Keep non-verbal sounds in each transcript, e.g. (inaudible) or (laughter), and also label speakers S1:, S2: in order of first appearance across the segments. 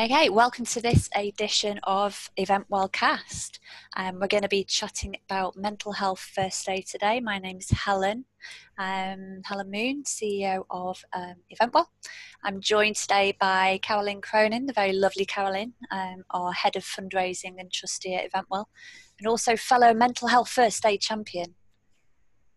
S1: Okay, welcome to this edition of Event Cast. Um, we're going to be chatting about mental health first aid today. My name is Helen, um, Helen Moon, CEO of um, Eventwell. I'm joined today by Carolyn Cronin, the very lovely Carolyn, um, our head of fundraising and trustee at Eventwell, and also fellow mental health first aid champion.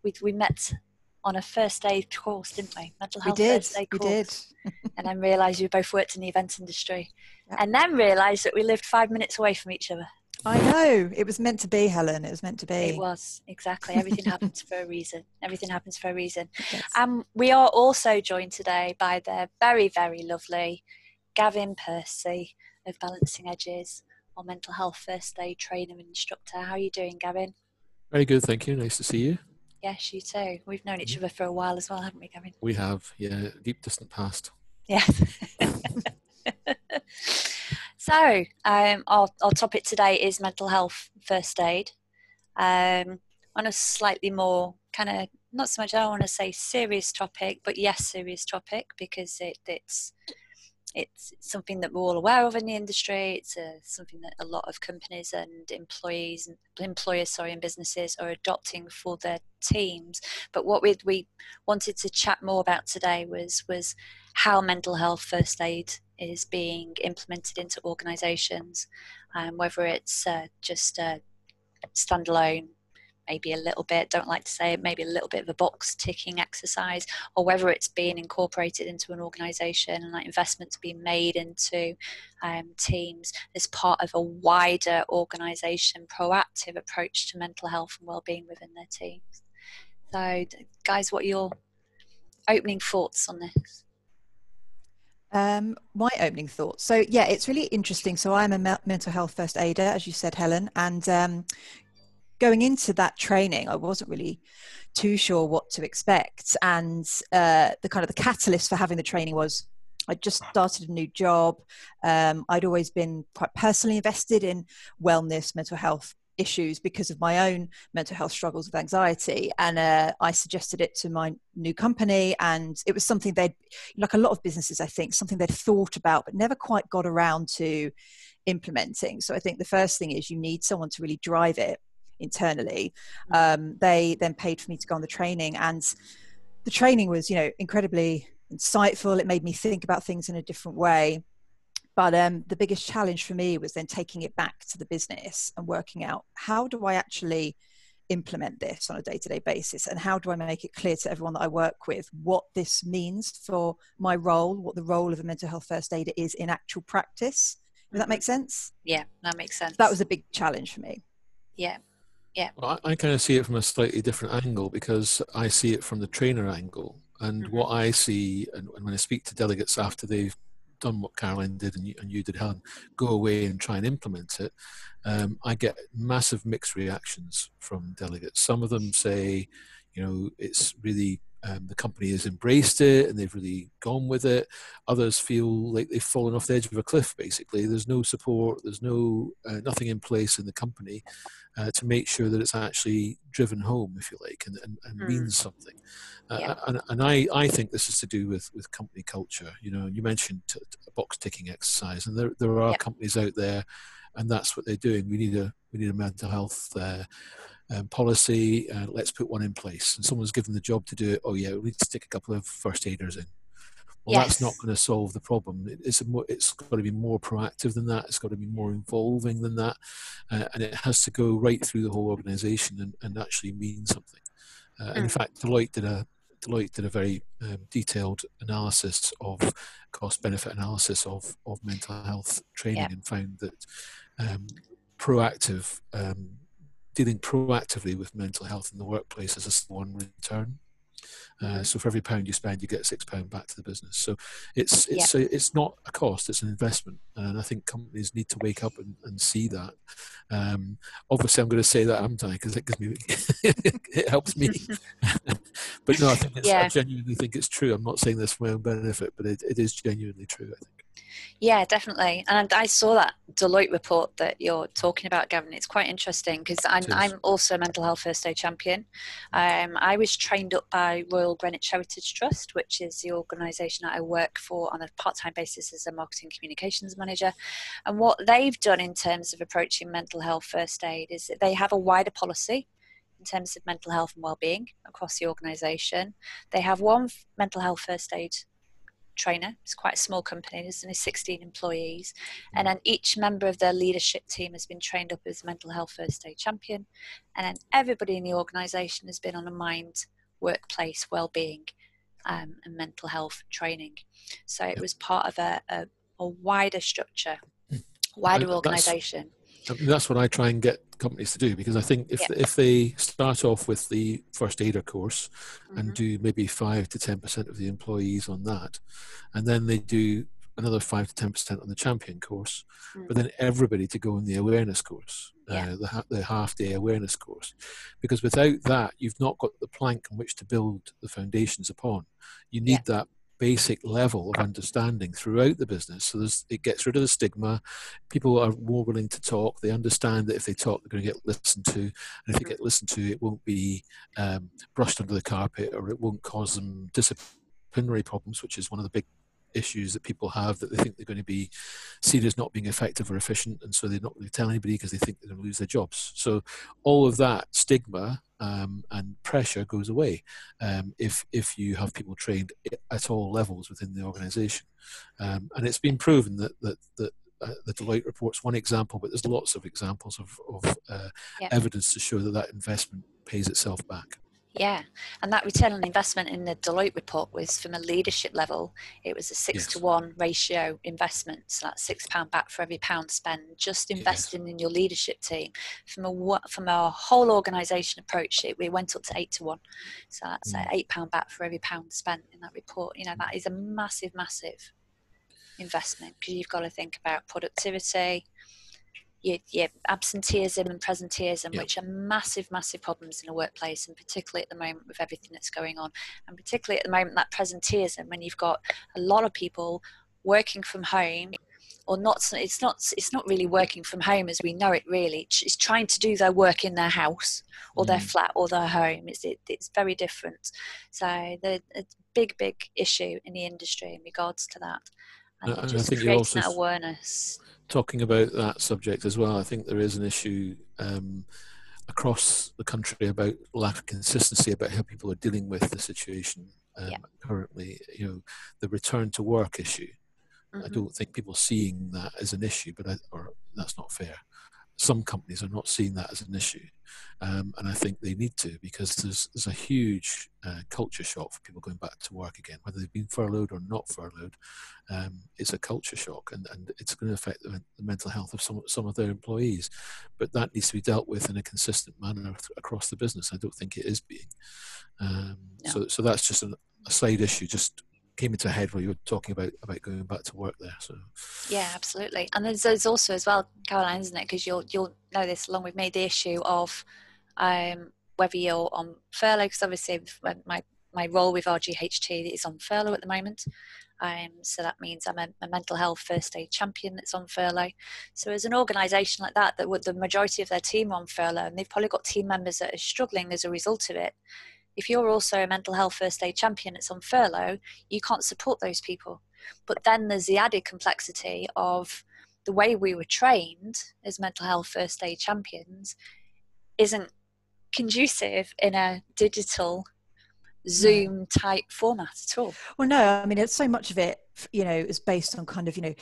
S1: We, we met on a first aid course, didn't we?
S2: Mental health we did, first aid course. We did.
S1: and then realised we both worked in the event industry. Yep. And then realised that we lived five minutes away from each other.
S2: I know. It was meant to be, Helen. It was meant to be.
S1: It was, exactly. Everything happens for a reason. Everything happens for a reason. Yes. Um, we are also joined today by the very, very lovely Gavin Percy of Balancing Edges, our mental health first aid trainer and instructor. How are you doing, Gavin?
S3: Very good, thank you. Nice to see you.
S1: Yes, you too. We've known each mm-hmm. other for a while as well, haven't we, Gavin?
S3: We have, yeah, deep distant past.
S1: Yeah. (laughs) so, um, our, our topic today is mental health first aid. Um, on a slightly more kind of, not so much, I don't want to say serious topic, but yes, serious topic because it, it's it's something that we're all aware of in the industry. It's a, something that a lot of companies and employees, employers, sorry, and businesses are adopting for their teams. But what we we wanted to chat more about today was was how mental health first aid is being implemented into organisations, um, whether it's uh, just a standalone maybe a little bit, don't like to say it, maybe a little bit of a box ticking exercise, or whether it's being incorporated into an organization and like investments being made into um, teams as part of a wider organization proactive approach to mental health and well-being within their teams. So, guys, what are your opening thoughts on this?
S2: Um, my opening thoughts. So yeah, it's really interesting. So I'm a me- mental health first aider, as you said, Helen, and um, going into that training, I wasn't really too sure what to expect. And uh, the kind of the catalyst for having the training was I just started a new job. Um, I'd always been quite personally invested in wellness, mental health issues because of my own mental health struggles with anxiety. And uh, I suggested it to my new company, and it was something they'd, like a lot of businesses, I think, something they'd thought about but never quite got around to implementing. So I think the first thing is you need someone to really drive it internally. Mm. Um, they then paid for me to go on the training, and the training was, you know, incredibly insightful. It made me think about things in a different way. But um, the biggest challenge for me was then taking it back to the business and working out how do I actually implement this on a day-to-day basis and how do i make it clear to everyone that i work with what this means for my role what the role of a mental health first aider is in actual practice does that mm-hmm. make sense
S1: yeah that makes sense
S2: that was a big challenge for me
S1: yeah yeah.
S3: Well, I, I, kind of see it from a slightly different angle because I see it from the trainer angle. And mm-hmm. what I see, and, and, when I speak to delegates after they've done what Caroline did and you, and you did, Helen, go away and try and implement it, um, I get massive mixed reactions from delegates. Some of them say, you know, it's really um, the company has embraced it and they've really gone with it. Others feel like they've fallen off the edge of a cliff. Basically, there's no support, there's no uh, nothing in place in the company uh, to make sure that it's actually driven home, if you like, and, and, and mm. means something. Uh, yeah. And, and I, I think this is to do with, with company culture. You know, you mentioned t- t- a box ticking exercise, and there there are yeah. companies out there, and that's what they're doing. We need a we need a mental health uh, um, policy. Uh, let's put one in place. And someone's given the job to do it. Oh yeah, we need to stick a couple of first aiders in. Well, yes. that's not going to solve the problem. It's more, it's got to be more proactive than that. It's got to be more involving than that, uh, and it has to go right through the whole organisation and, and actually mean something. Uh, and in mm. fact, Deloitte did a Deloitte did a very um, detailed analysis of cost benefit analysis of of mental health training and found that um, proactive um, dealing proactively with mental health in the workplace is a one return. Uh, mm-hmm. so for every pound you spend, you get six pound back to the business. So it's it's yeah. a, it's not a cost; it's an investment, and I think companies need to wake up and, and see that. Um, obviously, I'm going to say that, I'm I? Because it gives me (laughs) it helps me. (laughs) but no, I think it's, yeah. I genuinely think it's true. I'm not saying this for my own benefit, but it, it is genuinely true. I think.
S1: Yeah, definitely. And I saw that Deloitte report that you're talking about, Gavin. It's quite interesting because I'm, I'm also a mental health first aid champion. Um, I was trained up by Royal Greenwich Heritage Trust, which is the organisation that I work for on a part time basis as a marketing communications manager. And what they've done in terms of approaching mental health first aid is that they have a wider policy in terms of mental health and well-being across the organisation. They have one mental health first aid trainer. It's quite a small company. There's only 16 employees, and then each member of their leadership team has been trained up as mental health first aid champion, and then everybody in the organisation has been on a mind, workplace well-being, um, and mental health training. So it was part of a, a, a wider structure, hmm. wider organisation.
S3: That's what I try and get companies to do because I think if if they start off with the first aider course mm-hmm. and do maybe five to ten percent of the employees on that, and then they do another five to ten percent on the champion course, mm-hmm. but then everybody to go on the awareness course, yeah. uh, the the half day awareness course, because without that you've not got the plank on which to build the foundations upon. You need yeah. that basic level of understanding throughout the business. So it gets rid of the stigma. People are more willing to talk. They understand that if they talk, they're going to get listened to. And if they get listened to, it won't be um, brushed under the carpet or it won't cause them disciplinary problems, which is one of the big issues that people have that they think they're going to be seen as not being effective or efficient, and so they're not going to tell anybody because they think they're going to lose their jobs. So all of that stigma um, and pressure goes away um, if if you have people trained at all levels within the organisation, um, and it's been proven that that that. Uh, the Deloitte report's one example, but there's lots of examples of, of uh, yeah. evidence to show that that investment pays itself back.
S1: Yeah, and that return on investment in the Deloitte report was from a leadership level. It was a six yes. to one ratio investment, so that's six pound back for every pound spent. Just investing yes. in your leadership team from a from a whole organisation approach, it we went up to eight to one. So that's mm. eight pound back for every pound spent in that report. You know that is a massive, massive investment because you've got to think about productivity, your, your absenteeism and presenteeism, yep. which are massive, massive problems in a workplace, and particularly at the moment with everything that's going on, and particularly at the moment that presenteeism when you've got a lot of people working from home or not it's not it's not really working from home as we know it really. It's trying to do their work in their house or mm. their flat or their home. It's it, it's very different. So the a big big issue in the industry in regards to that. And, and just creating also, that awareness
S3: talking about that subject as well, I think there is an issue um, across the country about lack of consistency about how people are dealing with the situation um, yeah. currently. You know, the return to work issue. Mm-hmm. I don't think people seeing that as an issue, but I, or that's not fair some companies are not seeing that as an issue, um, and I think they need to because there's there's a huge uh, culture shock for people going back to work again, whether they've been furloughed or not furloughed. Um, it's a culture shock, and, and it's going to affect the, the, mental health of some some of their employees. But that needs to be dealt with in a consistent manner across the business. I don't think it is being. Um, no. So so that's just an, a side issue, just came into head while you were talking about about going back to work there. So
S1: yeah, absolutely. And there's, there's also as well, Caroline, isn't it? Because you'll you'll know this along with me the issue of um, whether you're on furlough. Because obviously, my my role with RGHT is on furlough at the moment. Um, so that means I'm a, a, mental health first aid champion that's on furlough. So as an organisation like that, that the majority of their team are on furlough, and they've probably got team members that are struggling as a result of it if you're also a mental health first aid champion that's on furlough, you can't support those people. But then there's the added complexity of the way we were trained as mental health first aid champions isn't conducive in a digital Zoom type format at all.
S2: Well, no, I mean, it's so much of it, you know, is based on kind of, you know,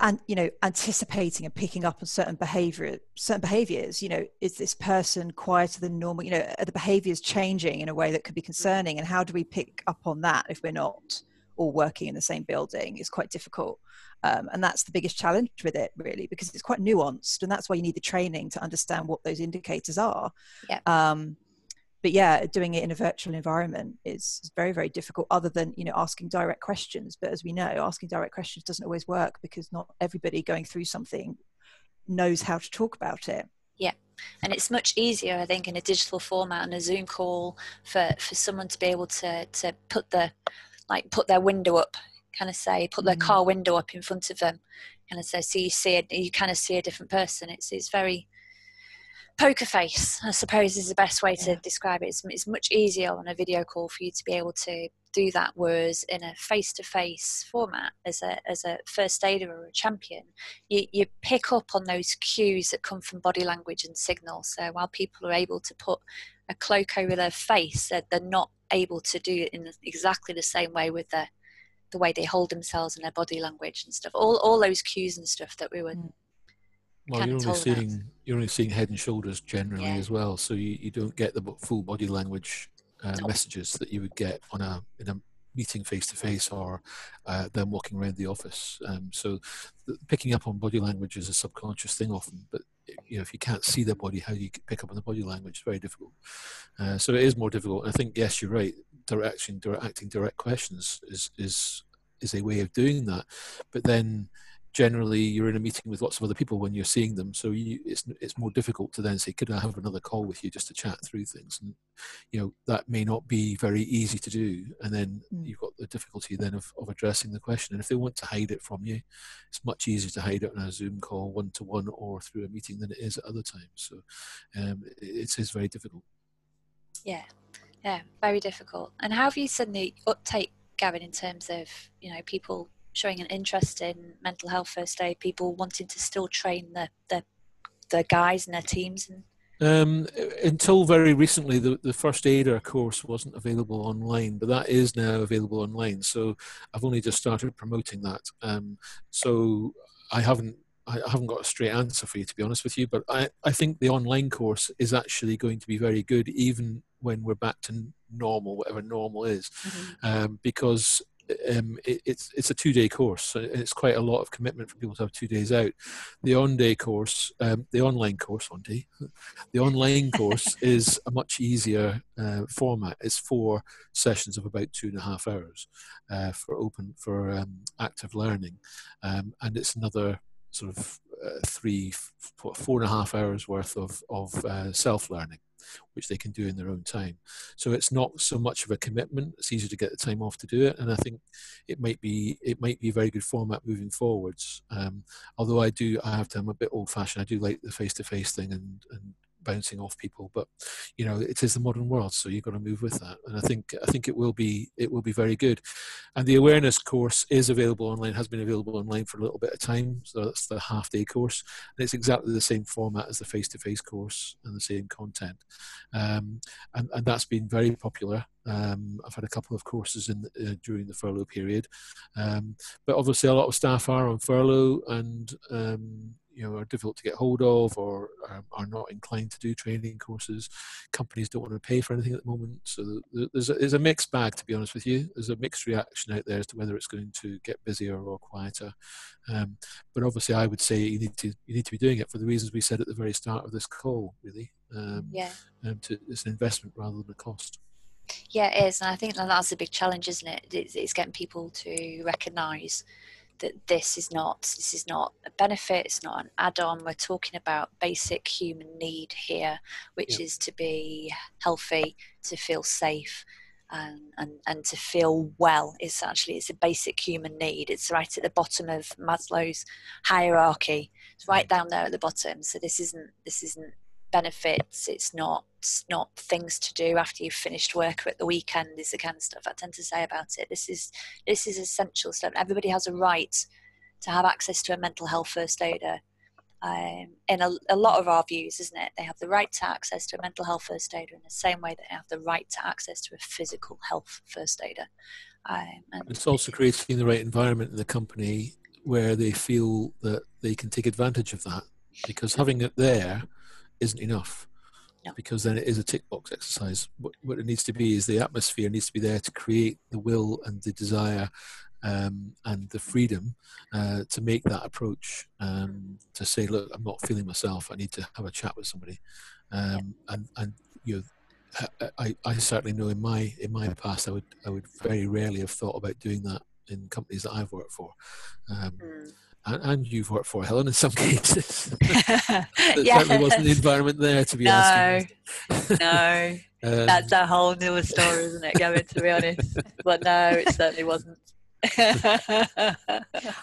S2: and you know anticipating and picking up on certain behavior certain behaviors you know is this person quieter than normal? You know are the behaviors changing in a way that could be mm. concerning? And how do we pick up on that if we're not all working in the same building? Is quite difficult. Um, and that's the biggest challenge with it really because it's quite nuanced and that's why you need the training to understand what those indicators are.
S1: Yeah.
S2: um, but yeah doing it in a virtual environment is, is, very very difficult other than you know asking direct questions. But as we know asking direct questions doesn't always work because not everybody going through something knows how to talk about it.
S1: Yeah and it's much easier i think in a digital format and a zoom call for for someone to be able to to put the like put their window up kind of say put their mm. car window up in front of them kind of say so you see it you kind of see a different person. It's it's very poker face i suppose is the best way to yeah. describe it it's, it's much easier on a video call for you to be able to do that whereas in a face-to-face format as a as a first aider or a champion you, you pick up on those cues that come from body language and signals so while people are able to put a cloak over their face they're, they're not able to do it in exactly the same way with the the way they hold themselves and their body language and stuff all all those cues and stuff that we were mm.
S3: Well you're only seeing you're only seeing head and shoulders generally yeah. as well so you, you don't get the full body language uh, messages that you would get on a in a meeting face to face or uh, them walking around the office. Um, so the, picking up on body language is a subconscious thing often, but you know if you can't see their body, how do you pick up on the body language? It's very difficult. Uh, so it is more difficult. I think yes, you're right. Direction, direct, acting direct questions is is is a way of doing that, but then generally you're in a meeting with lots of other people when you're seeing them so you, it's it's more difficult to then say could i have another call with you just to chat through things? And you know that may not be very easy to do and then mm. you've got the difficulty then of, of addressing the question and if they want to hide it from you it's much easier to hide it on a zoom call one to one or through a meeting than it is at other times so um, it, it is very difficult.
S1: Yeah yeah very difficult. And how have you seen the uptake gavin in terms of you know people showing an interest in mental health first aid, people wanting to still train the the, the guys and their teams and
S3: um, until very recently, the, the first aider course wasn't available online, but that is now available online. So I've only just started promoting that. Um, so I haven't I haven't got a straight answer for you to be honest with you, but I, I think the online course is actually going to be very good even when we're back to normal, whatever normal is, mm-hmm. um, because um, it, it's it's a two day course. It's quite a lot of commitment for people to have two days out. The on day course, um, the online course, on day, the online (laughs) course is a much easier uh, format. It's four sessions of about two and a half hours uh, for open for um, active learning, um, and it's another sort of uh, three, four, four and a half hours worth of of uh, self learning which they can do in their own time. So it's not so much of a commitment. It's easier to get the time off to do it, and I think it might be it might be a very good format moving forwards. Um, although I do, I have to. I'm a bit old fashioned. I do like the face to face thing and and bouncing off people but you know it is the modern world so you've got to move with that and i think i think it will be it will be very good. And the awareness course is available online has been available online for a little bit of time so that's the half day course and it's exactly the same format as the face-to-face course and the same content. Um, and, and that's been very popular. Um, I've had a couple of courses in uh, during the furlough period, um, but obviously a lot of staff are on furlough, and um, you know are difficult to get hold of or um, are not inclined to do training courses. Companies don't want to pay for anything at the moment, so there's a, there's a mixed bag. To be honest with you, there's a mixed reaction out there as to whether it's going to get busier or quieter. Um, but obviously, I would say you need to you need to be doing it for the reasons we said at the very start of this call. Really,
S1: um, yeah,
S3: um, to, it's an investment rather than a cost.
S1: Yeah, it is, and I think that that's a big challenge, isn't it? It's, it's getting people to recognise that this is not this is not a benefit it's not an add-on. We're talking about basic human need here which yeah. is to be healthy to feel safe and, and and to feel well. It's actually it's a basic human need. It's right at the bottom of maslow's hierarchy. It's right down there at the bottom. So this isn't this isn't benefits. It's not not things to do after you've finished work or at the weekend. Is the kind of stuff I tend to say about it. This is this is essential stuff. Everybody has a right to have access to a mental health first aider. Um, in a, a, lot of our views, isn't it? They have the right to access to a mental health first aider in the same way that they have the right to access to a physical health first aider.
S3: Um, it's also creating the right environment in the company where they feel that they can take advantage of that because having it there isn't enough no. because then it is a tick box exercise. What, what, it needs to be is the atmosphere needs to be there to create the will and the desire um, and the freedom uh, to make that approach um, to say, look, I'm not feeling myself. I need to have a chat with somebody. Um. And and you know, I, I certainly know in my in my past I would I would very rarely have thought about doing that in companies that I've worked for. Um, mm and, and you've worked for Helen in some (laughs) cases. (laughs) there yeah. certainly wasn't the environment there to be
S1: no,
S3: asking.
S1: no, (laughs) um, that's a whole new story, isn't it, Gavin? To be honest, but no, it certainly wasn't.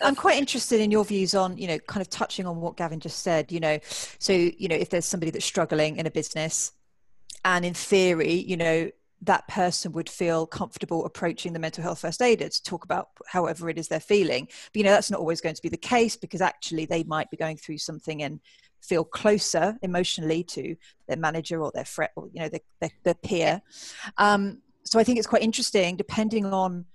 S2: I'm quite interested in your views on, you know, kind of touching on what Gavin just said. You know, so you know, if there's somebody that's struggling in a business, and in theory, you know, that person would feel comfortable approaching the mental health first aider to talk about however it is they're feeling. But you know, that's not always going to be the case because actually they might be going through something and feel closer emotionally to their manager or their friend or you know their, their, their peer. Um, so I think it's quite interesting, depending on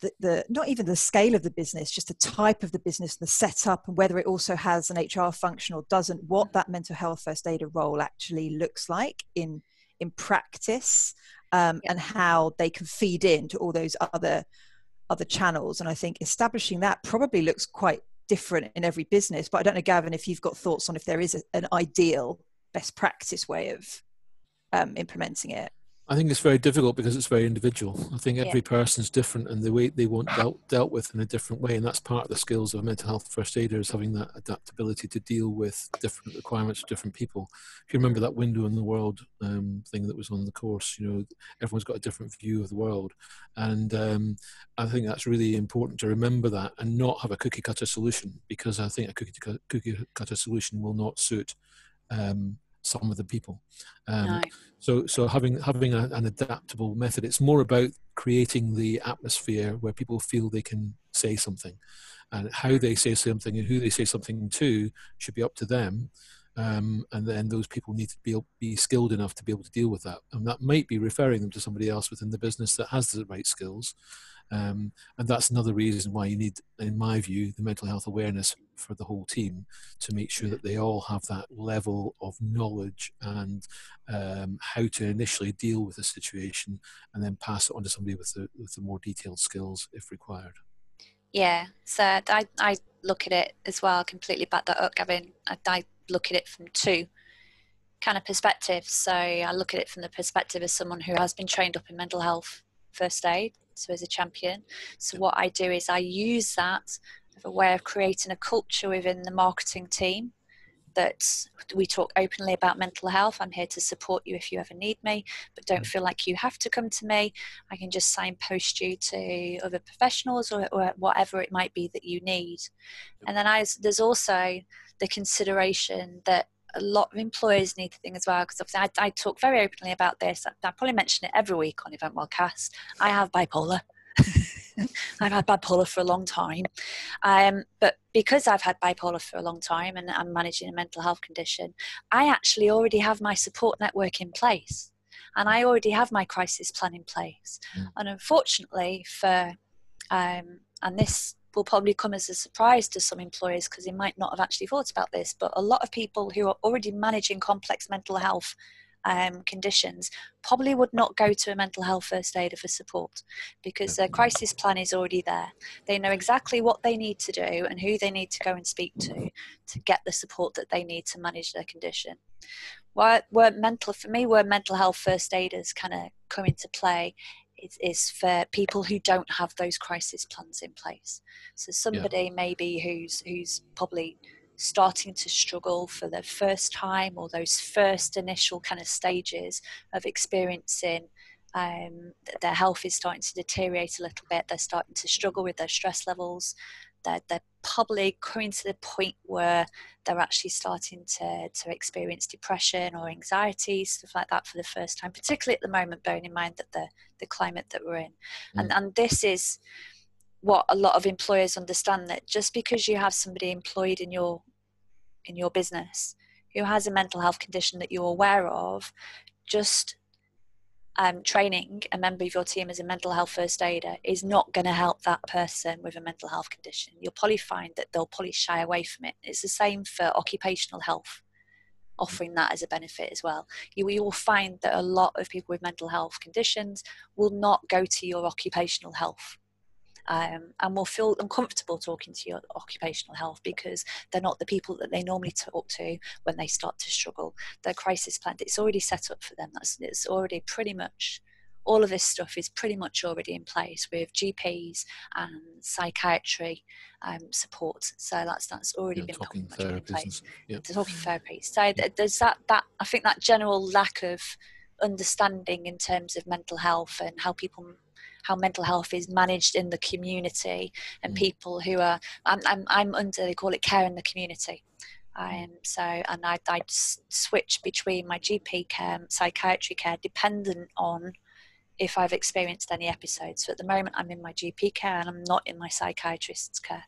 S2: the, the, not even the scale of the business, just the type of the business, the setup, and whether it also has an HR function or doesn't, what that mental health first aider role actually looks like in in practice um, yeah. and how they can feed into all those other other channels. And I think establishing that probably looks quite different in every business. But I don't know, Gavin, if you've got thoughts on if there is a, an ideal best practice way of um, implementing it.
S3: I think it's very difficult because it's very individual. I think every yeah. person's different and the way they want dealt, dealt with in a different way. And that's part of the skills of a mental health first aider is having that adaptability to deal with different requirements of different people. If you remember that window in the world um, thing that was on the course, you know, everyone's got a different view of the world. And um, I think that's really important to remember that and not have a cookie cutter solution because I think a cookie, cookie cutter solution will not suit um, some of the people. Um, no. So, so having having a, an adaptable method, it's more about creating the atmosphere where people feel they can say something, and how they say something and who they say something to should be up to them. Um, and then those people need to be be skilled enough to be able to deal with that, and that might be referring them to somebody else within the business that has the right skills, um, and that's another reason why you need, in my view, the mental health awareness for the whole team to make sure that they all have that level of knowledge and um, how to initially deal with a situation and then pass it on to somebody with the, with the more detailed skills if required.
S1: Yeah, so I, I look at it as well, completely back that up, Gavin. I, I look at it from two kind of perspectives. So I look at it from the perspective of someone who has been trained up in mental health first aid so as a champion. So what I do is I use that as a way of creating a culture within the marketing team that we talk openly about mental health. I'm here to support you if you ever need me, but don't mm. feel like you have to come to me. I can just signpost you to other professionals or, or whatever it might be that you need. And then I, there's also the consideration that a lot of employers need to think as well because obviously I, I, talk very openly about this. I, I, probably mention it every week on Event. I have bipolar. (laughs) (laughs) I've had bipolar for a long time, um, but because I've had bipolar for a long time and I'm managing a mental health condition, I actually already have my support network in place, and I already have my crisis plan in place. Mm. And unfortunately, for um, and this will probably come as a surprise to some employers because they might not have actually thought about this. But a lot of people who are already managing complex mental health um, conditions probably would not go to a mental health first aider for support because their crisis plan is already there. They know exactly what they need to do and who they need to go and speak to to get the support that they need to manage their condition. Where, where mental, for me, where mental health first aiders kind of come into play is, is for people who don't have those crisis plans in place. So somebody yeah. maybe who's who's probably starting to struggle for the first time or those first initial kind of stages of experiencing um, their health is starting to deteriorate a little bit. They're starting to struggle with their stress levels. They're, they're probably coming to the point where they're actually starting to, to experience depression or anxiety, stuff like that for the first time, particularly at the moment, bearing in mind that the, the climate that we're in. Mm. And, and this is what a lot of employers understand that just because you have somebody employed in your in your business who has a mental health condition that you're aware of just um, training a member of your team as a mental health first aider is not going to help that person with a mental health condition. You'll probably find that they'll probably shy away from it. It's the same for occupational health, offering that as a benefit as well. You, you will find that a lot of people with mental health conditions will not go to your occupational health um, and will feel uncomfortable talking to your occupational health because they're not the people that they normally talk to when they start to struggle. Their crisis plan, it's already set up for them. That's it's already pretty much all of this stuff is pretty much already in place with GPs and psychiatry um, support. So that's that's already
S3: Yeah,
S1: been
S3: talking
S1: pretty in place. The talking therapy. So th- there's that that I think that general lack of understanding in terms of mental health and how people how mental health is managed in the community and
S3: Mm.
S1: people who are I'm, I'm, I'm under they call it care in the community. Um, so and I, I s- switch between my GP care and psychiatry care dependent on if I've experienced any episodes. So at the moment I'm in my GP care and I'm not in my psychiatrist's care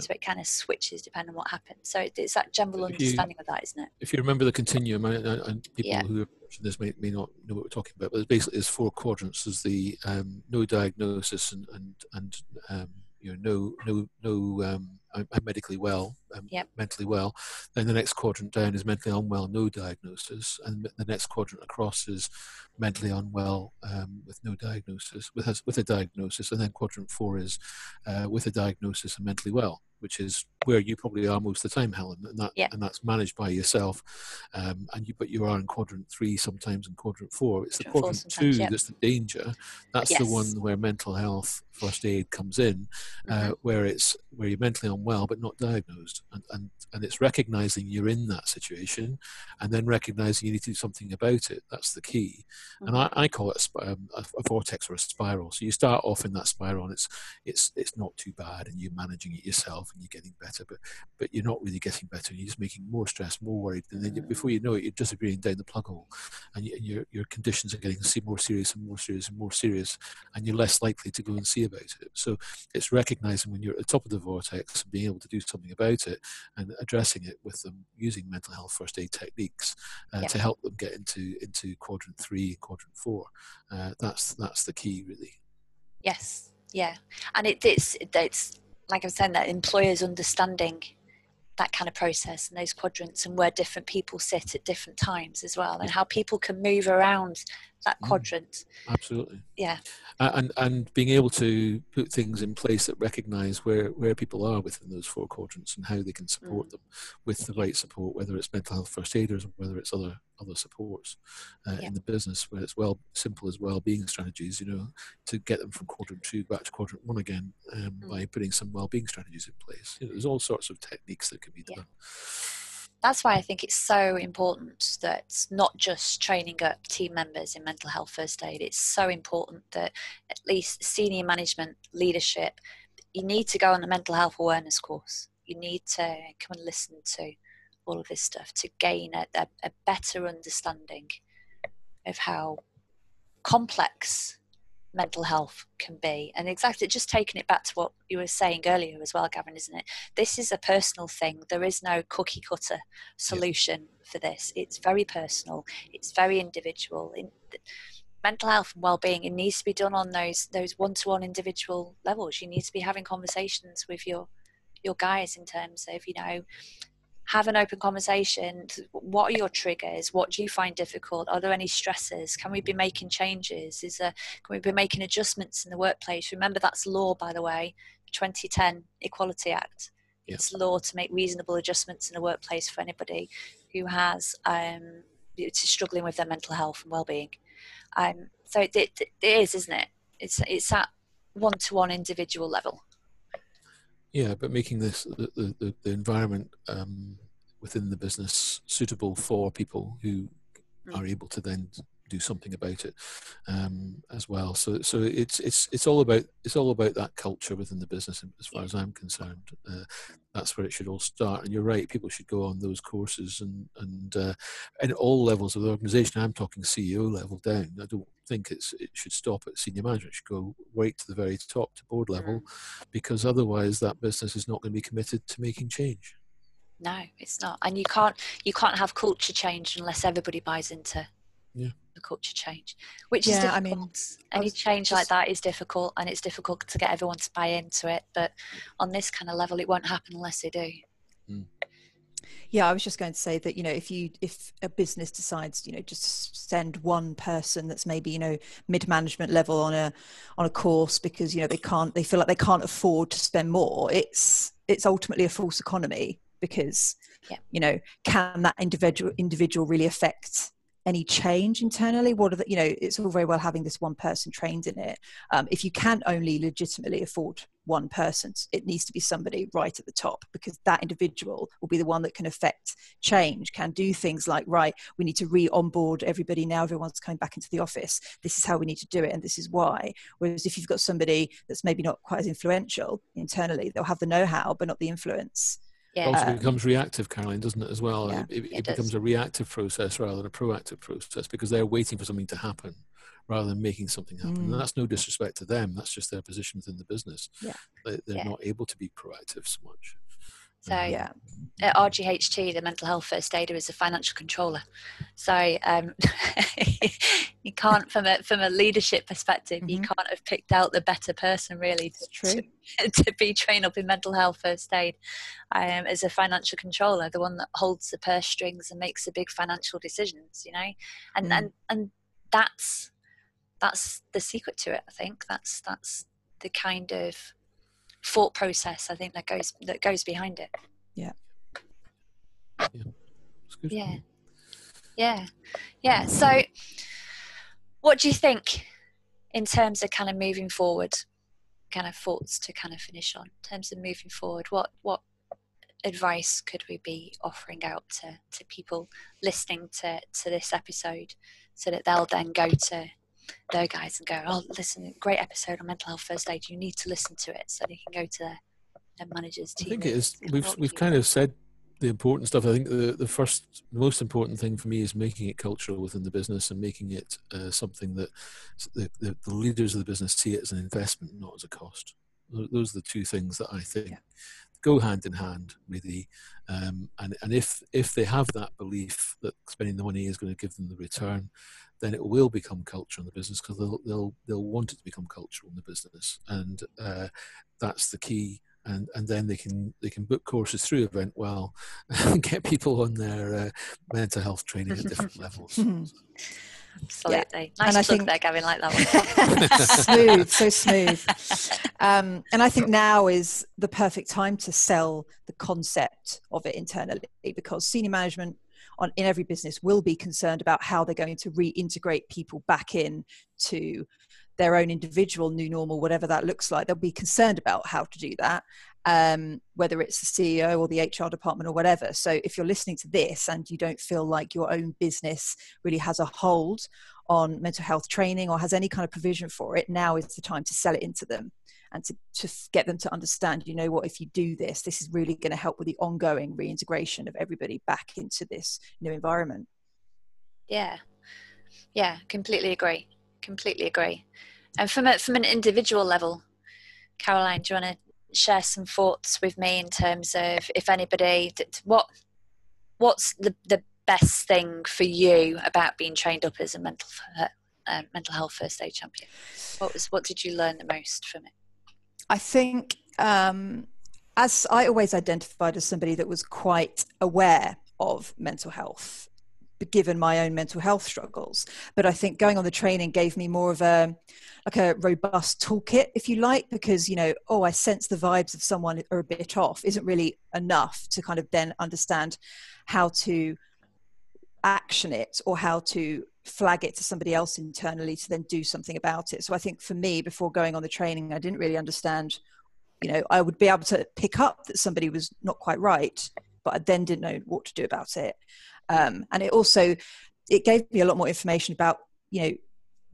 S1: So it kind of switches depending on what happens so it- it's that general
S3: If you-
S1: understanding of that isn't it
S3: if you remember the continuum, and, people
S1: Yeah.
S3: who are watching this may, may not know what we're talking about, but basically there's four quadrants. There's the um, no diagnosis and and and um, you know no no no um, I'm, I'm medically well, I'm
S1: Yep.
S3: mentally well. Then the next quadrant down is mentally unwell, no diagnosis, and the next quadrant across is mentally unwell um, with no diagnosis, with a, with a diagnosis, and then quadrant four is uh, with a diagnosis and mentally well, which is where you probably are most of the time, Helen, and that
S1: Yeah.
S3: and that's managed by yourself. Um, and you, but you are in quadrant three sometimes in quadrant four. It's the
S1: Quadrant
S3: two that's the danger. That's the one where mental health first aid comes in, uh,
S1: Mhm.
S3: where it's where you're mentally unwell but not diagnosed, and, and and it's recognizing you're in that situation, and then recognizing you need to do something about it. That's the key. And I, I call it a, sp- um, a, a vortex or a spiral. So you start off in that spiral, and it's it's it's not too bad, and you're managing it yourself, and you're getting better. But but you're not really getting better. You're just making more stress, more worried, and then you, before you know it, you're disappearing down the plug hole, and, you, and your your conditions are getting more serious and more serious and more serious, and you're less likely to go and see about it. So it's recognizing when you're at the top of the vortex and being able to do something about it, and addressing it with them using mental health first aid techniques uh,
S1: Yeah.
S3: to help them get into into quadrant three and quadrant four. Uh, that's that's the key, really.
S1: Yes, yeah, and it, it's it's like I'm saying that employers understanding that kind of process and those quadrants and where different people sit at different times as well, and how people can move around that
S3: Mm.
S1: quadrant.
S3: Absolutely.
S1: Yeah,
S3: and and being able to put things in place that recognise where where people are within those four quadrants and how they can support them with the right support, whether it's mental health first aiders or whether it's other other supports uh,
S1: Yeah.
S3: in the business, where it's well simple as well-being strategies, you know, to get them from quadrant two back to quadrant one again um,
S1: Mm.
S3: by putting some well-being strategies in place. You know, there's all sorts of techniques that can be
S1: Yeah. That's why I think it's so important that not just training up team members in mental health first aid. It's so important that at least senior management leadership, you need to go on a mental health awareness course. You need to come and listen to all of this stuff to gain a, a, a better understanding of how complex mental health can be. And exactly, just taking it back to what you were saying earlier as well, Gavin, isn't it? This is a personal thing. There is no cookie cutter solution for this. It's very personal. It's very individual. In, mental health and well-being it needs to be done on those those one-to-one individual levels. You need to be having conversations with your your guys in terms of you know have an open conversation. What are your triggers? What do you find difficult? Are there any stresses? Can we be making changes? Is there, can we be making adjustments in the workplace? Remember, that's law, by the way, 2010 Equality Act.
S3: Yeah.
S1: It's law to make reasonable adjustments in the workplace for anybody who has um, struggling with their mental health and well-being. Um, so it, it, it is, isn't it? It's it's at one-to-one individual level.
S3: Yeah, but making this the, the, the, environment um, within the business suitable for people who
S1: Mm.
S3: are able to then do something about it um, as well. So so it's it's it's all about it's all about that culture within the business as far as I'm concerned. Uh, that's where it should all start. And you're right, people should go on those courses and and uh, at all levels of the organisation. I'm talking CEO level down. I don't think it's it should stop at senior management. It should go right to the very top to board level, because otherwise that business is not going to be committed to making change.
S1: No, it's not. And you can't you can't have culture change unless everybody buys into
S3: Yeah.
S1: the culture change, which is
S2: Yeah, I
S1: difficult.
S2: mean, I
S1: Any
S2: was
S1: change like that is difficult, and it's difficult to get everyone to buy into it. But on this kind of level, it won't happen unless they do. Hmm.
S2: Yeah, I was just going to say that you know if you if a business decides you know just send one person that's maybe you know mid management level on a on a course because you know they can't they feel like they can't afford to spend more, it's it's ultimately a false economy because
S1: Yeah.
S2: you know can that individual individual really affect any change internally? What are the you know it's all very well having this one person trained in it. Um, if you can only legitimately afford one person it needs to be somebody right at the top because that individual will be the one that can affect change can do things like right we need to re-onboard everybody now everyone's coming back into the office. This is how we need to do it and this is why. Whereas if you've got somebody that's maybe not quite as influential internally they'll have the know-how but not the influence
S3: yeah. It also becomes reactive, Caroline, doesn't it, as well?
S2: Yeah,
S3: it, it,
S2: it
S3: becomes a reactive process rather than a proactive process because they're waiting for something to happen rather than making something happen. Mm. And that's no disrespect to them, that's just their position within the business.
S2: Yeah.
S3: They, are
S2: yeah.
S3: not able to be proactive so much.
S1: So yeah. at RGHT, the mental health first aider is a financial controller. So um, (laughs) you can't, from a from a leadership perspective, mm-hmm. you can't have picked out the better person really
S2: to,
S1: to, (laughs) to, be trained up in mental health first aid um, as a financial controller, the one that holds the purse strings and makes the big financial decisions. You know, and mm. and and that's that's the secret to it. I think that's that's the kind of thought process I think that goes that goes behind it.
S2: Yeah.
S3: Yeah.
S1: Yeah. Yeah. Yeah. So what do you think in terms of kind of moving forward? Kind of thoughts to kind of finish on in terms of moving forward. What what advice could we be offering out to, to people listening to, to this episode so that they'll then go to their guys and go, oh, listen, great episode on mental health first aid. You need to listen to it so they can go to their, their managers.
S3: I think it is. We've we've kind of said the important stuff. I think the the first, most important thing for me is making it cultural within the business and making it uh, something that the, the, the leaders of the business see it as an investment, not as a cost. Those are the two things that I think. Yeah go hand in hand really um, and and if if they have that belief that spending the money is going to give them the return then it will become culture in the business because they'll, they'll they'll want it to become cultural in the business, and uh, that's the key. And and then they can they can book courses through EventWell and (laughs) get people on their uh, mental health training at different (laughs) levels.
S1: Absolutely. Yeah. Nice and I think there, Gavin, like that
S2: one. (laughs) smooth, so smooth. Um, and I think now is the perfect time to sell the concept of it internally because senior management on in every business will be concerned about how they're going to reintegrate people back in to their own individual new normal, whatever that looks like. They'll be concerned about how to do that, um, whether it's the CEO or the HR department or whatever. So if you're listening to this and you don't feel like your own business really has a hold on mental health training or has any kind of provision for it, now is the time to sell it into them and to, get them to understand, you know what, if you do this, this is really going to help with the ongoing reintegration of everybody back into this new environment.
S1: Yeah. Yeah, completely agree. Completely agree. And from a, from an individual level, Caroline, do you want to share some thoughts with me in terms of if anybody, what what's the, the best thing for you about being trained up as a mental uh, mental health first aid champion? What was what did you learn the most from it?
S2: I think um, as I always identified as somebody that was quite aware of mental health, given my own mental health struggles. But I think going on the training gave me more of a like a robust toolkit, if you like, because you know, oh, I sense the vibes of someone are a bit off, isn't really enough to kind of then understand how to action it or how to flag it to somebody else internally to then do something about it. So I think for me, before going on the training, I didn't really understand, you know, I would be able to pick up that somebody was not quite right, but I then didn't know what to do about it. Um, and it also, it gave me a lot more information about, you know,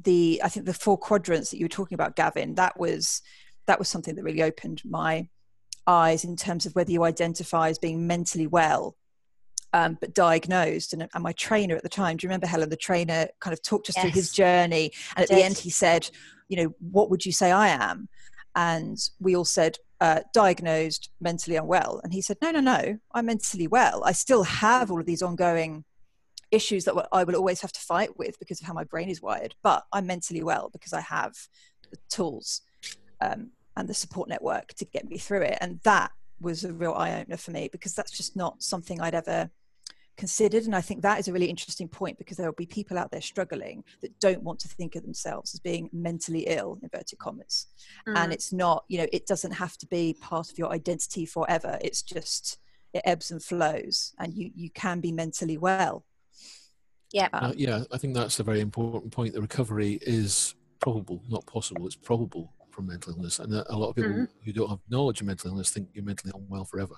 S2: the, I think the four quadrants that you were talking about, Gavin, that was, that was something that really opened my eyes in terms of whether you identify as being mentally well um, but diagnosed. And, and, my trainer at the time, do you remember Helen? The trainer kind of talked us yes. through his journey, and at the end he said, "You know, what would you say I am?" And we all said, uh, "Diagnosed mentally unwell." And he said, "No, no, no, I'm mentally well. I still have all of these ongoing." issues that I will always have to fight with because of how my brain is wired, but I'm mentally well because I have the tools um, and the support network to get me through it. And that was a real eye opener for me because that's just not something I'd ever considered and i think that is a really interesting point because there will be people out there struggling that don't want to think of themselves as being mentally ill inverted commas mm. and it's not you know it doesn't have to be part of your identity forever it's just it ebbs and flows and you you can be mentally well
S1: Yeah.
S3: Uh, yeah, I think that's a very important point. The recovery is probable, not possible. It's probable from mental illness, and a lot of people mm-hmm. who don't have knowledge of mental illness think you're mentally unwell forever,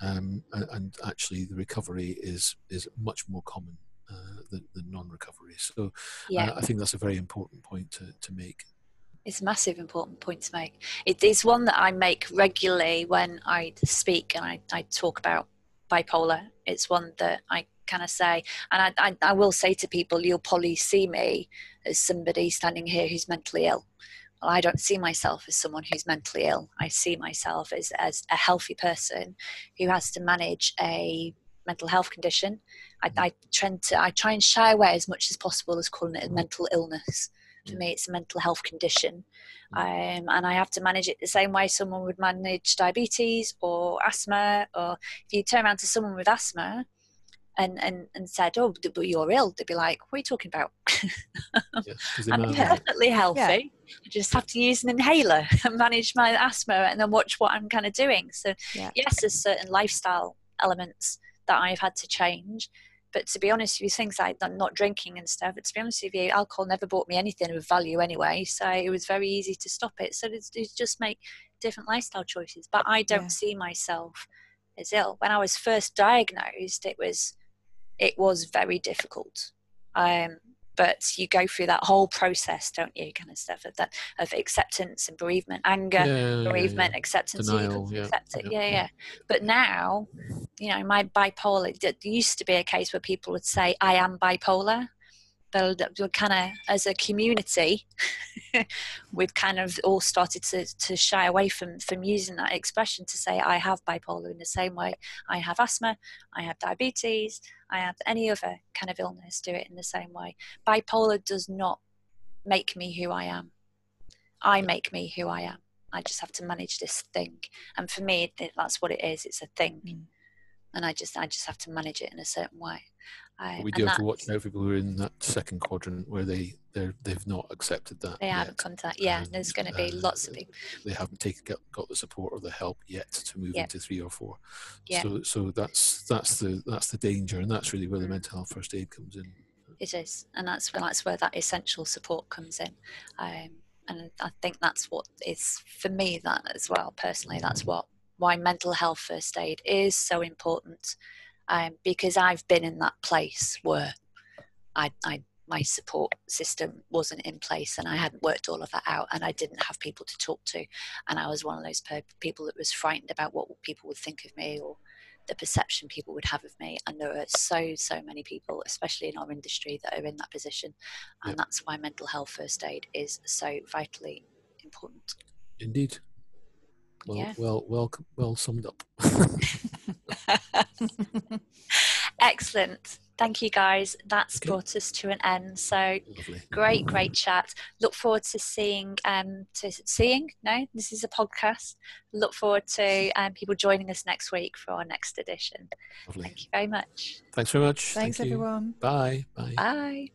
S3: um, and, and, actually the recovery is is much more common uh, than, than, non-recovery. So, uh, yeah. uh, I think that's a very important point to, to make.
S1: It's a massive important point to make. It is one that I make regularly when I speak and I, I talk about bipolar. It's one that I kind of say, and I, I, I will say to people, you'll probably see me as somebody standing here who's mentally ill. I don't see myself as someone who's mentally ill. I see myself as, as a healthy person who has to manage a mental health condition. I, I, tend to I try and shy away as much as possible as calling it a mental illness. For me, it's a mental health condition, um, and I have to manage it the same way someone would manage diabetes or asthma. Or if you turn around to someone with asthma, and, and, and said, Oh, but you're ill, they'd be like, What are you talking about? yeah, (laughs) I'm perfectly healthy. Yeah. I just have to use an inhaler (laughs) and manage my asthma and then watch what I'm kind of doing. So, yeah. yes, there's certain lifestyle elements that I've had to change. But to be honest with you, things like not drinking and stuff, but to be honest with you, alcohol never bought me anything of value anyway. So it was very easy to stop it. So it's, it's just make different lifestyle choices. But I don't yeah. see myself as ill. When I was first diagnosed, it was it was very difficult. Um, but you go through that whole process, don't you? Kind of stuff of that of acceptance and bereavement, anger, yeah, bereavement, yeah, yeah. acceptance. Denial, yeah, accept it. yeah, yeah. But now, you know, my bipolar. It used to be a case where people would say, "I am bipolar," they'll, they'll kind of as a community (laughs) we've kind of all started to, to shy away from from using that expression to say i have bipolar in the same way i have asthma i have diabetes i have any other kind of illness do it in the same way. Bipolar does not make me who i am. I make me who i am. I just have to manage this thing. And for me that's what it is it's a thing. Mm. and i just i just have to manage it in a certain way
S3: we do have to watch out people who are in that second quadrant where they they they've not accepted that.
S1: They haven't contact. Yeah, and, there's going to be uh, lots of people.
S3: They haven't taken got, got the support or the help yet to move yep. into three or four. Yeah. So so that's that's the that's the danger, and that's really where the mm. mental health first aid comes in.
S1: It is, and that's that's where that essential support comes in. Um, and I think that's what is for me that as well personally. That's what why mental health first aid is so important um, because I've been in that place where I, I my support system wasn't in place and I hadn't worked all of that out and I didn't have people to talk to. And I was one of those people that was frightened about what people would think of me or the perception people would have of me. And there are so so many people especially in our industry that are in that position. And yep. that's why mental health first aid is so vitally important.
S3: Indeed. Well yeah. well well well summed up (laughs) (laughs)
S1: Excellent. Thank you guys. That's okay. brought us to an end. So Lovely. great, great chat. Look forward to seeing um to seeing. No, this is a podcast. Look forward to um, people joining us next week for our next edition. Lovely. Thank you very much.
S3: Thanks very much.
S2: Thanks Thank everyone.
S3: Bye.
S1: Bye. Bye.